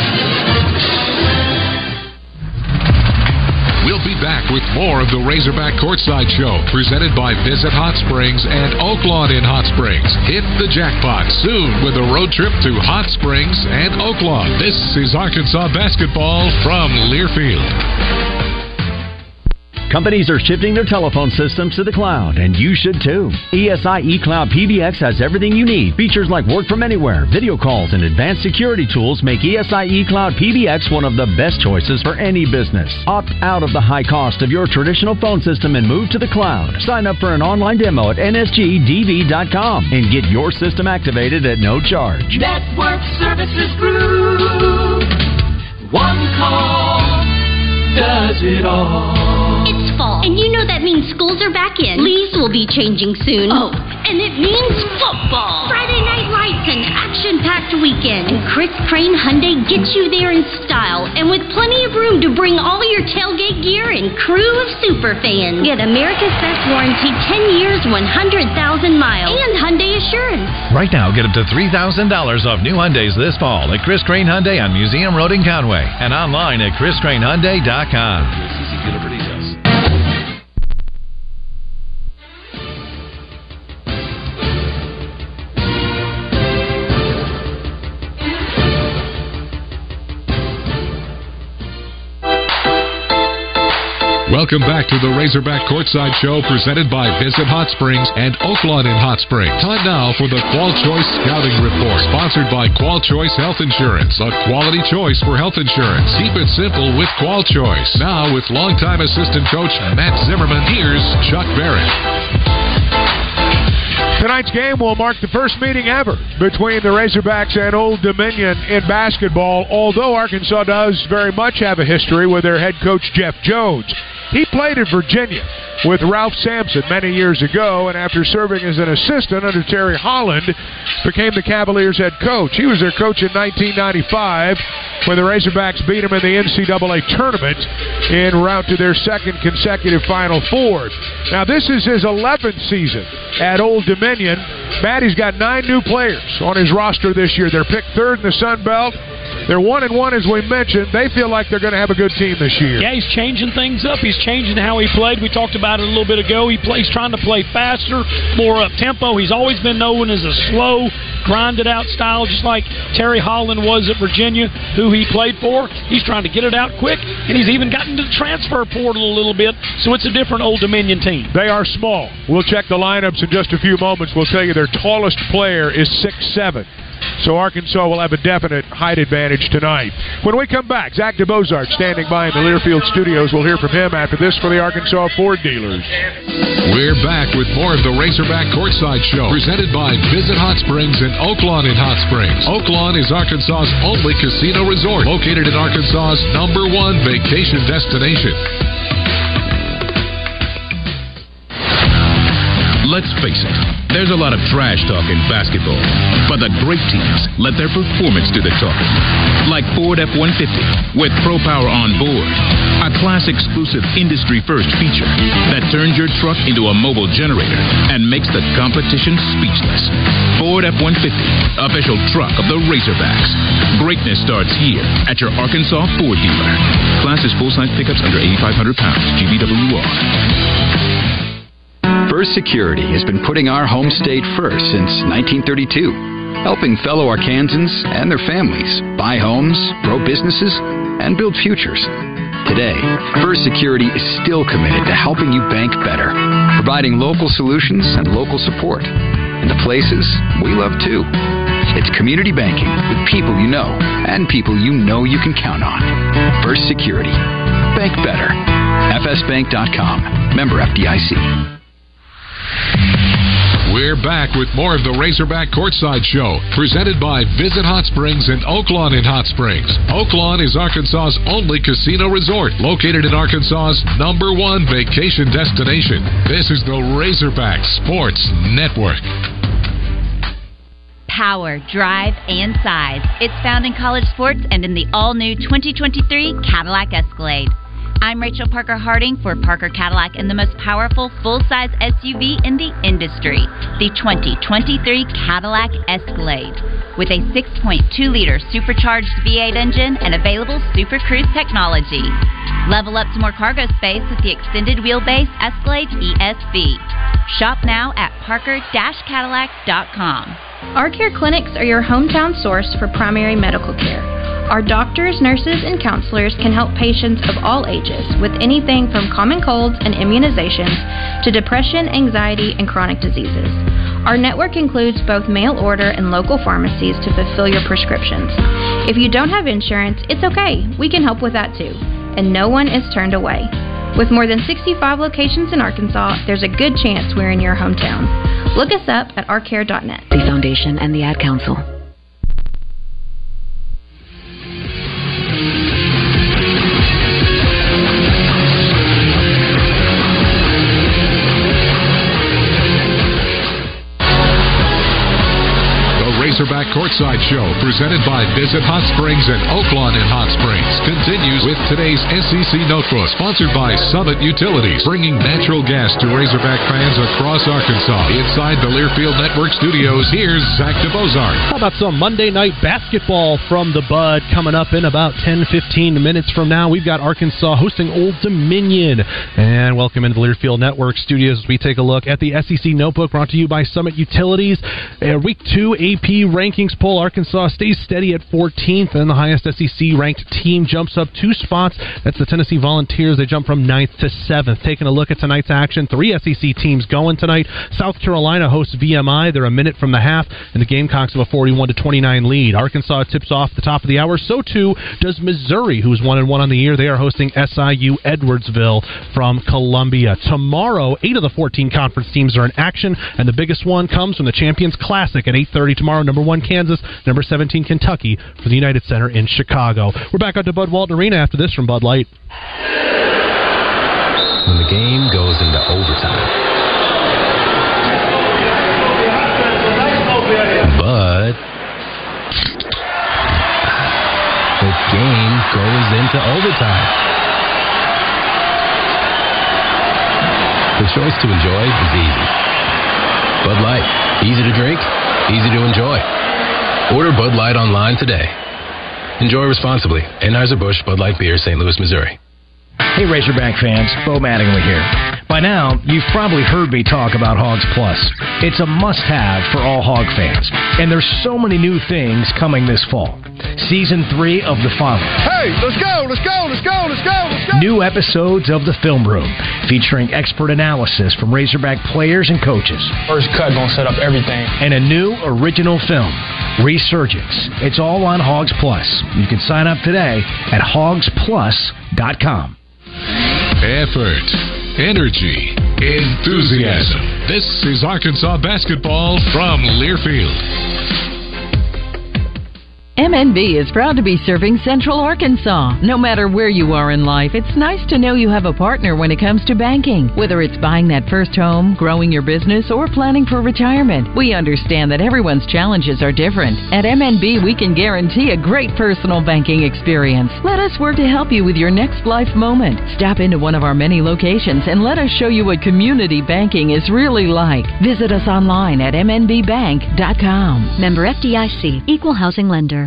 Speaker 15: back with more of the Razorback Courtside Show, presented by Visit Hot Springs and Oaklawn in Hot Springs. Hit the jackpot soon with a road trip to Hot Springs and Oaklawn. This is Arkansas basketball from Learfield.
Speaker 26: Companies are shifting their telephone systems to the cloud, and you should too. ESI eCloud PBX has everything you need. Features like work from anywhere, video calls, and advanced security tools make ESI eCloud PBX one of the best choices for any business. Opt out of the high cost of your traditional phone system and move to the cloud. Sign up for an online demo at nsgdv.com and get your system activated at no charge.
Speaker 27: Network Services Group. One call does it all.
Speaker 28: It's fall, and you know that means schools are back in. Leaves will be changing soon. Oh, and it means football. Friday night lights and action-packed weekend. And Chris Crane Hyundai gets you there in style and with plenty of room to bring all your tailgate gear and crew of super fans. Get America's best warranty, 10 years, 100,000 miles, and Hyundai Assurance.
Speaker 21: Right now, get up to $3,000 off new Hyundais this fall at Chris Crane Hyundai on Museum Road in Conway and online at chriscranehyundai.com.
Speaker 15: Welcome back to the Razorback Courtside Show presented by Visit Hot Springs and Oaklawn in Hot Springs. Time now for the Qual Choice Scouting Report, sponsored by Qual Choice Health Insurance, a quality choice for health insurance. Keep it simple with Qual Choice. Now, with longtime assistant coach Matt Zimmerman, here's Chuck Barrett.
Speaker 14: Tonight's game will mark the first meeting ever between the Razorbacks and Old Dominion in basketball, although Arkansas does very much have a history with their head coach, Jeff Jones. He played at Virginia with Ralph Sampson many years ago, and after serving as an assistant under Terry Holland, became the Cavaliers' head coach. He was their coach in 1995 when the Razorbacks beat him in the NCAA tournament en route to their second consecutive Final Four. Now, this is his 11th season at Old Dominion. Maddie's got nine new players on his roster this year. They're picked third in the Sun Belt. They're one and one, as we mentioned. They feel like they're going to have a good team this year.
Speaker 17: Yeah, he's changing things up. He's changing how he played. We talked about it a little bit ago. He plays trying to play faster, more up tempo. He's always been known as a slow, grinded out style, just like Terry Holland was at Virginia, who he played for. He's trying to get it out quick, and he's even gotten to the transfer portal a little bit. So it's a different Old Dominion team.
Speaker 14: They are small. We'll check the lineups in just a few moments. We'll tell you their tallest player is six seven. So Arkansas will have a definite height advantage tonight. When we come back, Zach DeBozart standing by in the Learfield studios. We'll hear from him after this for the Arkansas Ford dealers.
Speaker 15: We're back with more of the Razorback Courtside Show, presented by Visit Hot Springs and Oaklawn in Hot Springs. Oaklawn is Arkansas's only casino resort, located in Arkansas's number one vacation destination.
Speaker 29: Let's face it, there's a lot of trash talk in basketball, but the great teams let their performance do the talking. Like Ford F 150 with Pro Power on board, a class exclusive industry first feature that turns your truck into a mobile generator and makes the competition speechless. Ford F 150, official truck of the Razorbacks. Greatness starts here at your Arkansas Ford dealer. Class is full size pickups under 8,500 pounds. GVWR.
Speaker 30: First Security has been putting our home state first since 1932, helping fellow Arkansans and their families buy homes, grow businesses, and build futures. Today, First Security is still committed to helping you bank better, providing local solutions and local support in the places we love too. It's community banking with people you know and people you know you can count on. First Security. Bank better. FSBank.com. Member FDIC.
Speaker 15: We're back with more of the Razorback Courtside Show, presented by Visit Hot Springs and Oaklawn in Hot Springs. Oaklawn is Arkansas's only casino resort, located in Arkansas's number one vacation destination. This is the Razorback Sports Network.
Speaker 31: Power, drive, and size. It's found in college sports and in the all new 2023 Cadillac Escalade. I'm Rachel Parker Harding for Parker Cadillac and the most powerful full size SUV in the industry, the 2023 Cadillac Escalade. With a 6.2 liter supercharged V8 engine and available Super Cruise technology. Level up to more cargo space with the extended wheelbase Escalade ESV. Shop now at parker cadillac.com.
Speaker 32: Our care clinics are your hometown source for primary medical care. Our doctors, nurses, and counselors can help patients of all ages with anything from common colds and immunizations to depression, anxiety, and chronic diseases. Our network includes both mail order and local pharmacies to fulfill your prescriptions. If you don't have insurance, it's okay. We can help with that too. And no one is turned away. With more than 65 locations in Arkansas, there's a good chance we're in your hometown. Look us up at ourcare.net.
Speaker 33: The Foundation and the Ad Council.
Speaker 15: Razorback Courtside Show, presented by Visit Hot Springs and Oaklawn in Hot Springs, continues with today's SEC Notebook, sponsored by Summit Utilities, bringing natural gas to Razorback fans across Arkansas. Inside the Learfield Network studios, here's Zach DeBozart.
Speaker 34: How about some Monday night basketball from the Bud coming up in about 10 15 minutes from now? We've got Arkansas hosting Old Dominion. And welcome into the Learfield Network studios as we take a look at the SEC Notebook brought to you by Summit Utilities. Uh, week two AP rankings poll, Arkansas stays steady at 14th, and the highest SEC ranked team jumps up two spots. That's the Tennessee Volunteers. They jump from 9th to 7th. Taking a look at tonight's action, three SEC teams going tonight. South Carolina hosts VMI. They're a minute from the half, and the Gamecocks have a 41 to 29 lead. Arkansas tips off the top of the hour. So too does Missouri, who's one and one on the year. They are hosting SIU Edwardsville from Columbia tomorrow. Eight of the 14 conference teams are in action, and the biggest one comes from the Champions Classic at 8:30 tomorrow number one Kansas, number 17 Kentucky for the United Center in Chicago. We're back out to Bud Walton Arena after this from Bud Light.
Speaker 35: When the game goes into overtime. But the game goes into overtime. The choice to enjoy is easy. Bud Light, easy to drink, easy to enjoy. Order Bud Light online today. Enjoy responsibly. Anheuser-Busch Bud Light Beer, St. Louis, Missouri.
Speaker 36: Hey Razorback fans, Bo Mattingly here. By now, you've probably heard me talk about Hogs Plus. It's a must-have for all hog fans, and there's so many new things coming this fall. Season 3 of The Father.
Speaker 37: Hey, let's go, let's go, let's go, let's go, let's go.
Speaker 36: New episodes of The Film Room, featuring expert analysis from Razorback players and coaches.
Speaker 38: First cut gonna set up everything.
Speaker 36: And a new original film, Resurgence. It's all on Hogs Plus. You can sign up today at hogsplus.com.
Speaker 15: Effort, energy, enthusiasm. This is Arkansas basketball from Learfield.
Speaker 31: MNB is proud to be serving Central Arkansas. No matter where you are in life, it's nice to know you have a partner when it comes to banking. Whether it's buying that first home, growing your business, or planning for retirement, we understand that everyone's challenges are different. At MNB, we can guarantee a great personal banking experience. Let us work to help you with your next life moment. Stop into one of our many locations and let us show you what community banking is really like. Visit us online at mnbbank.com.
Speaker 39: Member FDIC, Equal Housing Lender.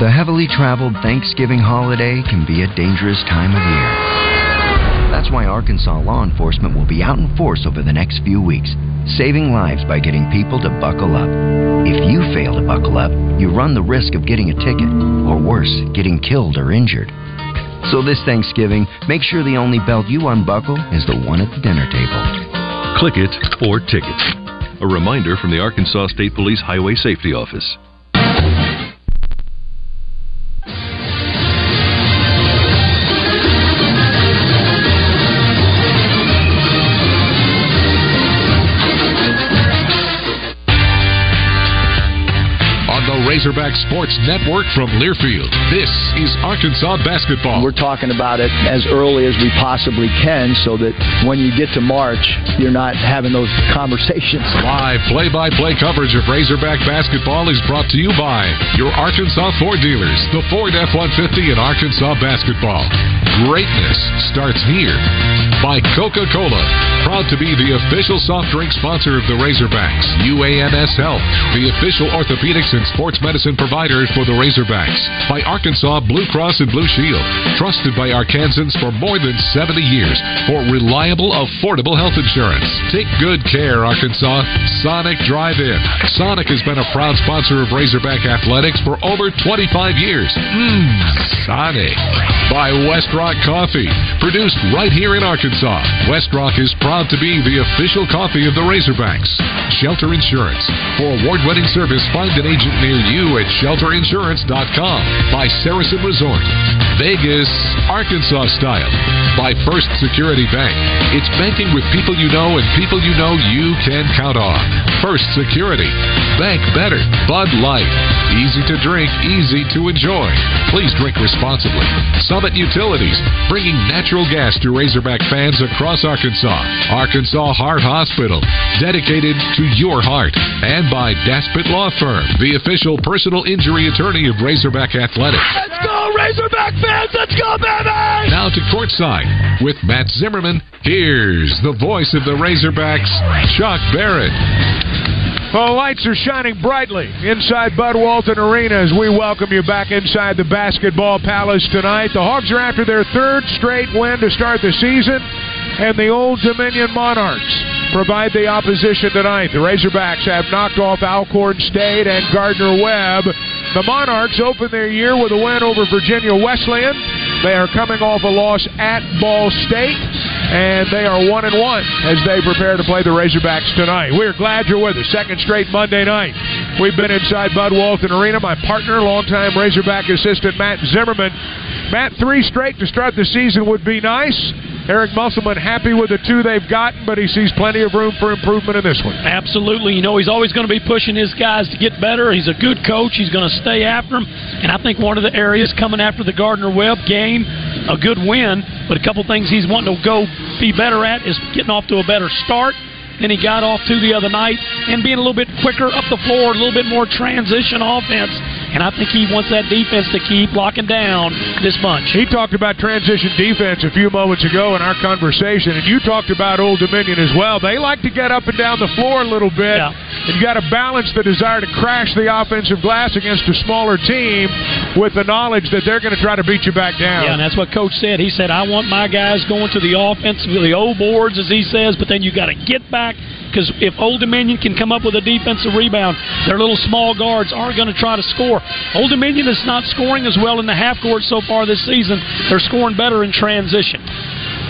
Speaker 40: The heavily traveled Thanksgiving holiday can be a dangerous time of year. That's why Arkansas law enforcement will be out in force over the next few weeks, saving lives by getting people to buckle up. If you fail to buckle up, you run the risk of getting a ticket, or worse, getting killed or injured. So this Thanksgiving, make sure the only belt you unbuckle is the one at the dinner table.
Speaker 41: Click it or ticket. A reminder from the Arkansas State Police Highway Safety Office.
Speaker 15: Razorback Sports Network from Learfield, this is Arkansas basketball.
Speaker 23: We're talking about it as early as we possibly can so that when you get to March, you're not having those conversations.
Speaker 15: Live play-by-play coverage of Razorback basketball is brought to you by your Arkansas Ford dealers, the Ford F-150 and Arkansas basketball. Greatness starts here. By Coca-Cola, proud to be the official soft drink sponsor of the Razorbacks. UAMS Health, the official orthopedics and sports medicine provider for the Razorbacks. By Arkansas Blue Cross and Blue Shield, trusted by Arkansans for more than 70 years for reliable, affordable health insurance. Take good care, Arkansas. Sonic Drive-In. Sonic has been a proud sponsor of Razorback Athletics for over 25 years. Mmm, Sonic. By West Rock Coffee, produced right here in Arkansas. West Rock is proud to be the official coffee of the Razorbacks. Shelter Insurance. For award-winning service, find an agent near you at shelterinsurance.com. By Saracen Resort. Vegas, Arkansas style. By First Security Bank. It's banking with people you know and people you know you can count on. First Security. Bank better. Bud Light. Easy to drink, easy to enjoy. Please drink responsibly. Summit Utilities. Bringing natural gas to Razorback fans across Arkansas. Arkansas Heart Hospital. Dedicated to your heart. And by Daspit Law Firm, the official personal injury attorney of Razorback Athletics.
Speaker 27: Let's go, Razorback fans! Let's go, baby!
Speaker 15: Now to courtside with Matt Zimmerman. Here's the voice of the Razorbacks, Chuck Barrett.
Speaker 14: Well, lights are shining brightly inside Bud Walton Arena as we welcome you back inside the Basketball Palace tonight. The Hogs are after their third straight win to start the season, and the Old Dominion Monarchs provide the opposition tonight. The Razorbacks have knocked off Alcorn State and Gardner Webb. The Monarchs open their year with a win over Virginia Wesleyan. They are coming off a loss at Ball State, and they are one and one as they prepare to play the Razorbacks tonight. We're glad you're with us. Second straight Monday night. We've been inside Bud Walton Arena. My partner, longtime Razorback assistant Matt Zimmerman. Matt, three straight to start the season would be nice. Eric Musselman happy with the two they've gotten, but he sees plenty of room for improvement in this one.
Speaker 17: Absolutely. You know, he's always going to be pushing his guys to get better. He's a good coach. He's going to stay after them. And I think one of the areas coming after the Gardner Webb game, a good win, but a couple things he's wanting to go be better at is getting off to a better start than he got off to the other night and being a little bit quicker up the floor, a little bit more transition offense. And I think he wants that defense to keep locking down this bunch.
Speaker 14: He talked about transition defense a few moments ago in our conversation, and you talked about Old Dominion as well. They like to get up and down the floor a little bit.
Speaker 17: Yeah.
Speaker 14: And you got to balance the desire to crash the offensive glass against a smaller team with the knowledge that they're going to try to beat you back down.
Speaker 17: Yeah, and that's what Coach said. He said, I want my guys going to the offensive, the old boards, as he says, but then you got to get back because if Old Dominion can come up with a defensive rebound, their little small guards aren't going to try to score. Old Dominion is not scoring as well in the half court so far this season. They're scoring better in transition.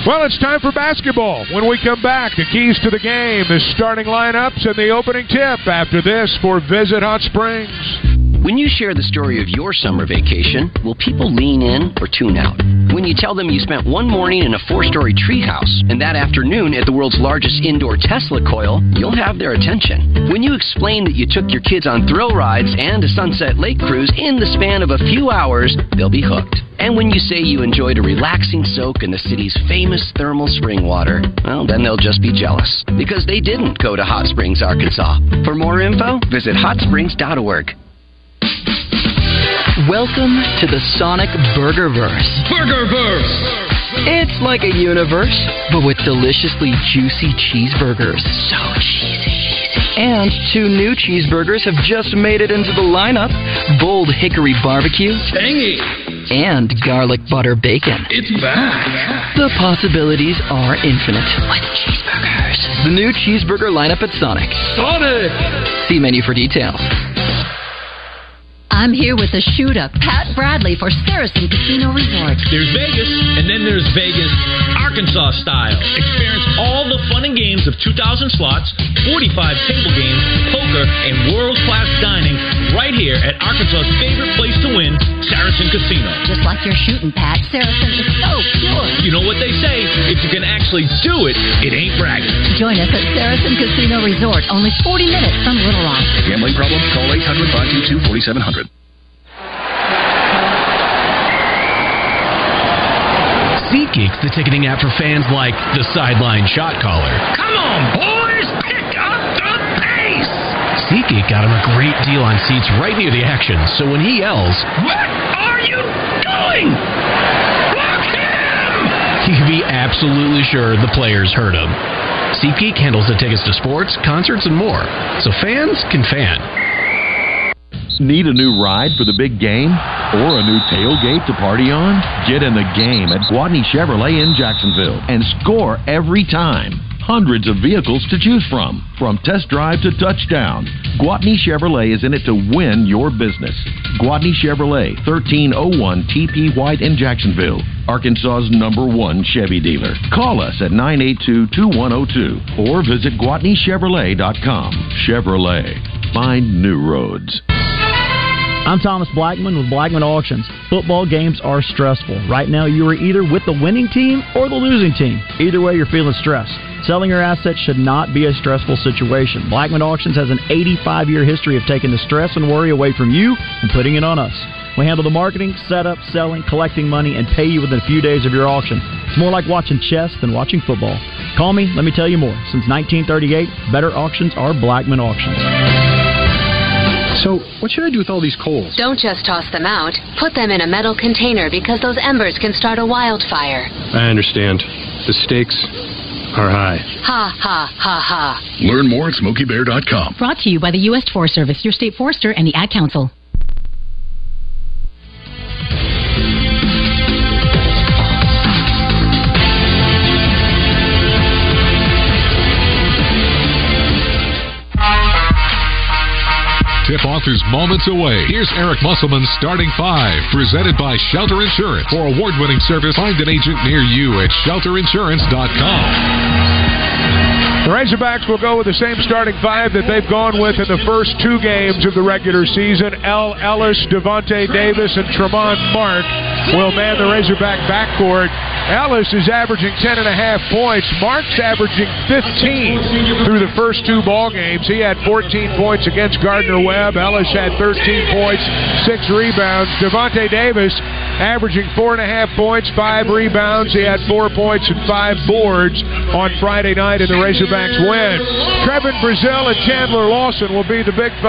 Speaker 14: Well, it's time for basketball. When we come back, the keys to the game, the starting lineups, and the opening tip after this for Visit Hot Springs.
Speaker 42: When you share the story of your summer vacation, will people lean in or tune out? When you tell them you spent one morning in a four story treehouse and that afternoon at the world's largest indoor Tesla coil, you'll have their attention. When you explain that you took your kids on thrill rides and a Sunset Lake cruise in the span of a few hours, they'll be hooked. And when you say you enjoyed a relaxing soak in the city's famous thermal spring water, well, then they'll just be jealous. Because they didn't go to Hot Springs, Arkansas. For more info, visit hotsprings.org.
Speaker 43: Welcome to the Sonic Burgerverse.
Speaker 44: Burgerverse!
Speaker 43: It's like a universe, but with deliciously juicy cheeseburgers. So cheesy. And two new cheeseburgers have just made it into the lineup Bold Hickory Barbecue.
Speaker 44: Tangy!
Speaker 43: And garlic butter bacon.
Speaker 44: It's back!
Speaker 43: The possibilities are infinite. With cheeseburgers. The new cheeseburger lineup at Sonic.
Speaker 44: Sonic!
Speaker 43: See menu for details.
Speaker 39: I'm here with the shooter, Pat Bradley, for Saracen Casino Resort.
Speaker 45: There's Vegas, and then there's Vegas, Arkansas style. Experience all the fun and games of 2,000 slots, 45 table games, poker, and world class dining right here at Arkansas's favorite place to win, Saracen Casino.
Speaker 39: Just like your shooting, Pat, Saracen is so pure.
Speaker 45: You know what they say if you can actually do it, it ain't bragging.
Speaker 39: Join us at Saracen Casino Resort, only 40 minutes from Little Rock.
Speaker 46: Gambling problem? Call 800 522 4700.
Speaker 47: SeatGeek's the ticketing app for fans like the sideline shot caller.
Speaker 45: Come on, boys, pick up the pace!
Speaker 47: SeatGeek got him a great deal on seats right near the action, so when he yells,
Speaker 45: What are you doing? Block him!
Speaker 47: you can be absolutely sure the players heard him. SeatGeek handles the tickets to sports, concerts, and more, so fans can fan.
Speaker 48: Need a new ride for the big game? Or a new tailgate to party on? Get in the game at Gwatney Chevrolet in Jacksonville and score every time. Hundreds of vehicles to choose from, from test drive to touchdown. Gwatney Chevrolet is in it to win your business. Gwatney Chevrolet, 1301 TP White in Jacksonville, Arkansas's number one Chevy dealer. Call us at 982 2102 or visit GwatneyChevrolet.com. Chevrolet, find new roads.
Speaker 20: I'm Thomas Blackmon with Blackmon Auctions. Football games are stressful. Right now, you are either with the winning team or the losing team. Either way, you're feeling stressed. Selling your assets should not be a stressful situation. Blackmon Auctions has an 85 year history of taking the stress and worry away from you and putting it on us. We handle the marketing, setup, selling, collecting money, and pay you within a few days of your auction. It's more like watching chess than watching football. Call me, let me tell you more. Since 1938, better auctions are Blackmon Auctions.
Speaker 49: So, what should I do with all these coals?
Speaker 50: Don't just toss them out. Put them in a metal container because those embers can start a wildfire.
Speaker 49: I understand. The stakes are high.
Speaker 50: Ha ha ha ha.
Speaker 46: Learn more at smokeybear.com.
Speaker 39: Brought to you by the U.S. Forest Service, your state forester, and the Ad Council.
Speaker 15: Tip-off is moments away. Here's Eric Musselman's starting five, presented by Shelter Insurance. For award-winning service, find an agent near you at shelterinsurance.com.
Speaker 14: The Razorbacks will go with the same starting five that they've gone with in the first two games of the regular season. El Ellis, Davonte Davis, and Tramon Mark will man the Razorback backcourt. Ellis is averaging 10.5 points. Mark's averaging 15 through the first two ball games. He had 14 points against Gardner Webb. Ellis had 13 points, six rebounds. Davonte Davis averaging four and a half points, five rebounds. He had four points and five boards on Friday night in the Razorbacks win. Trevin Brazile and Chandler Lawson will be the big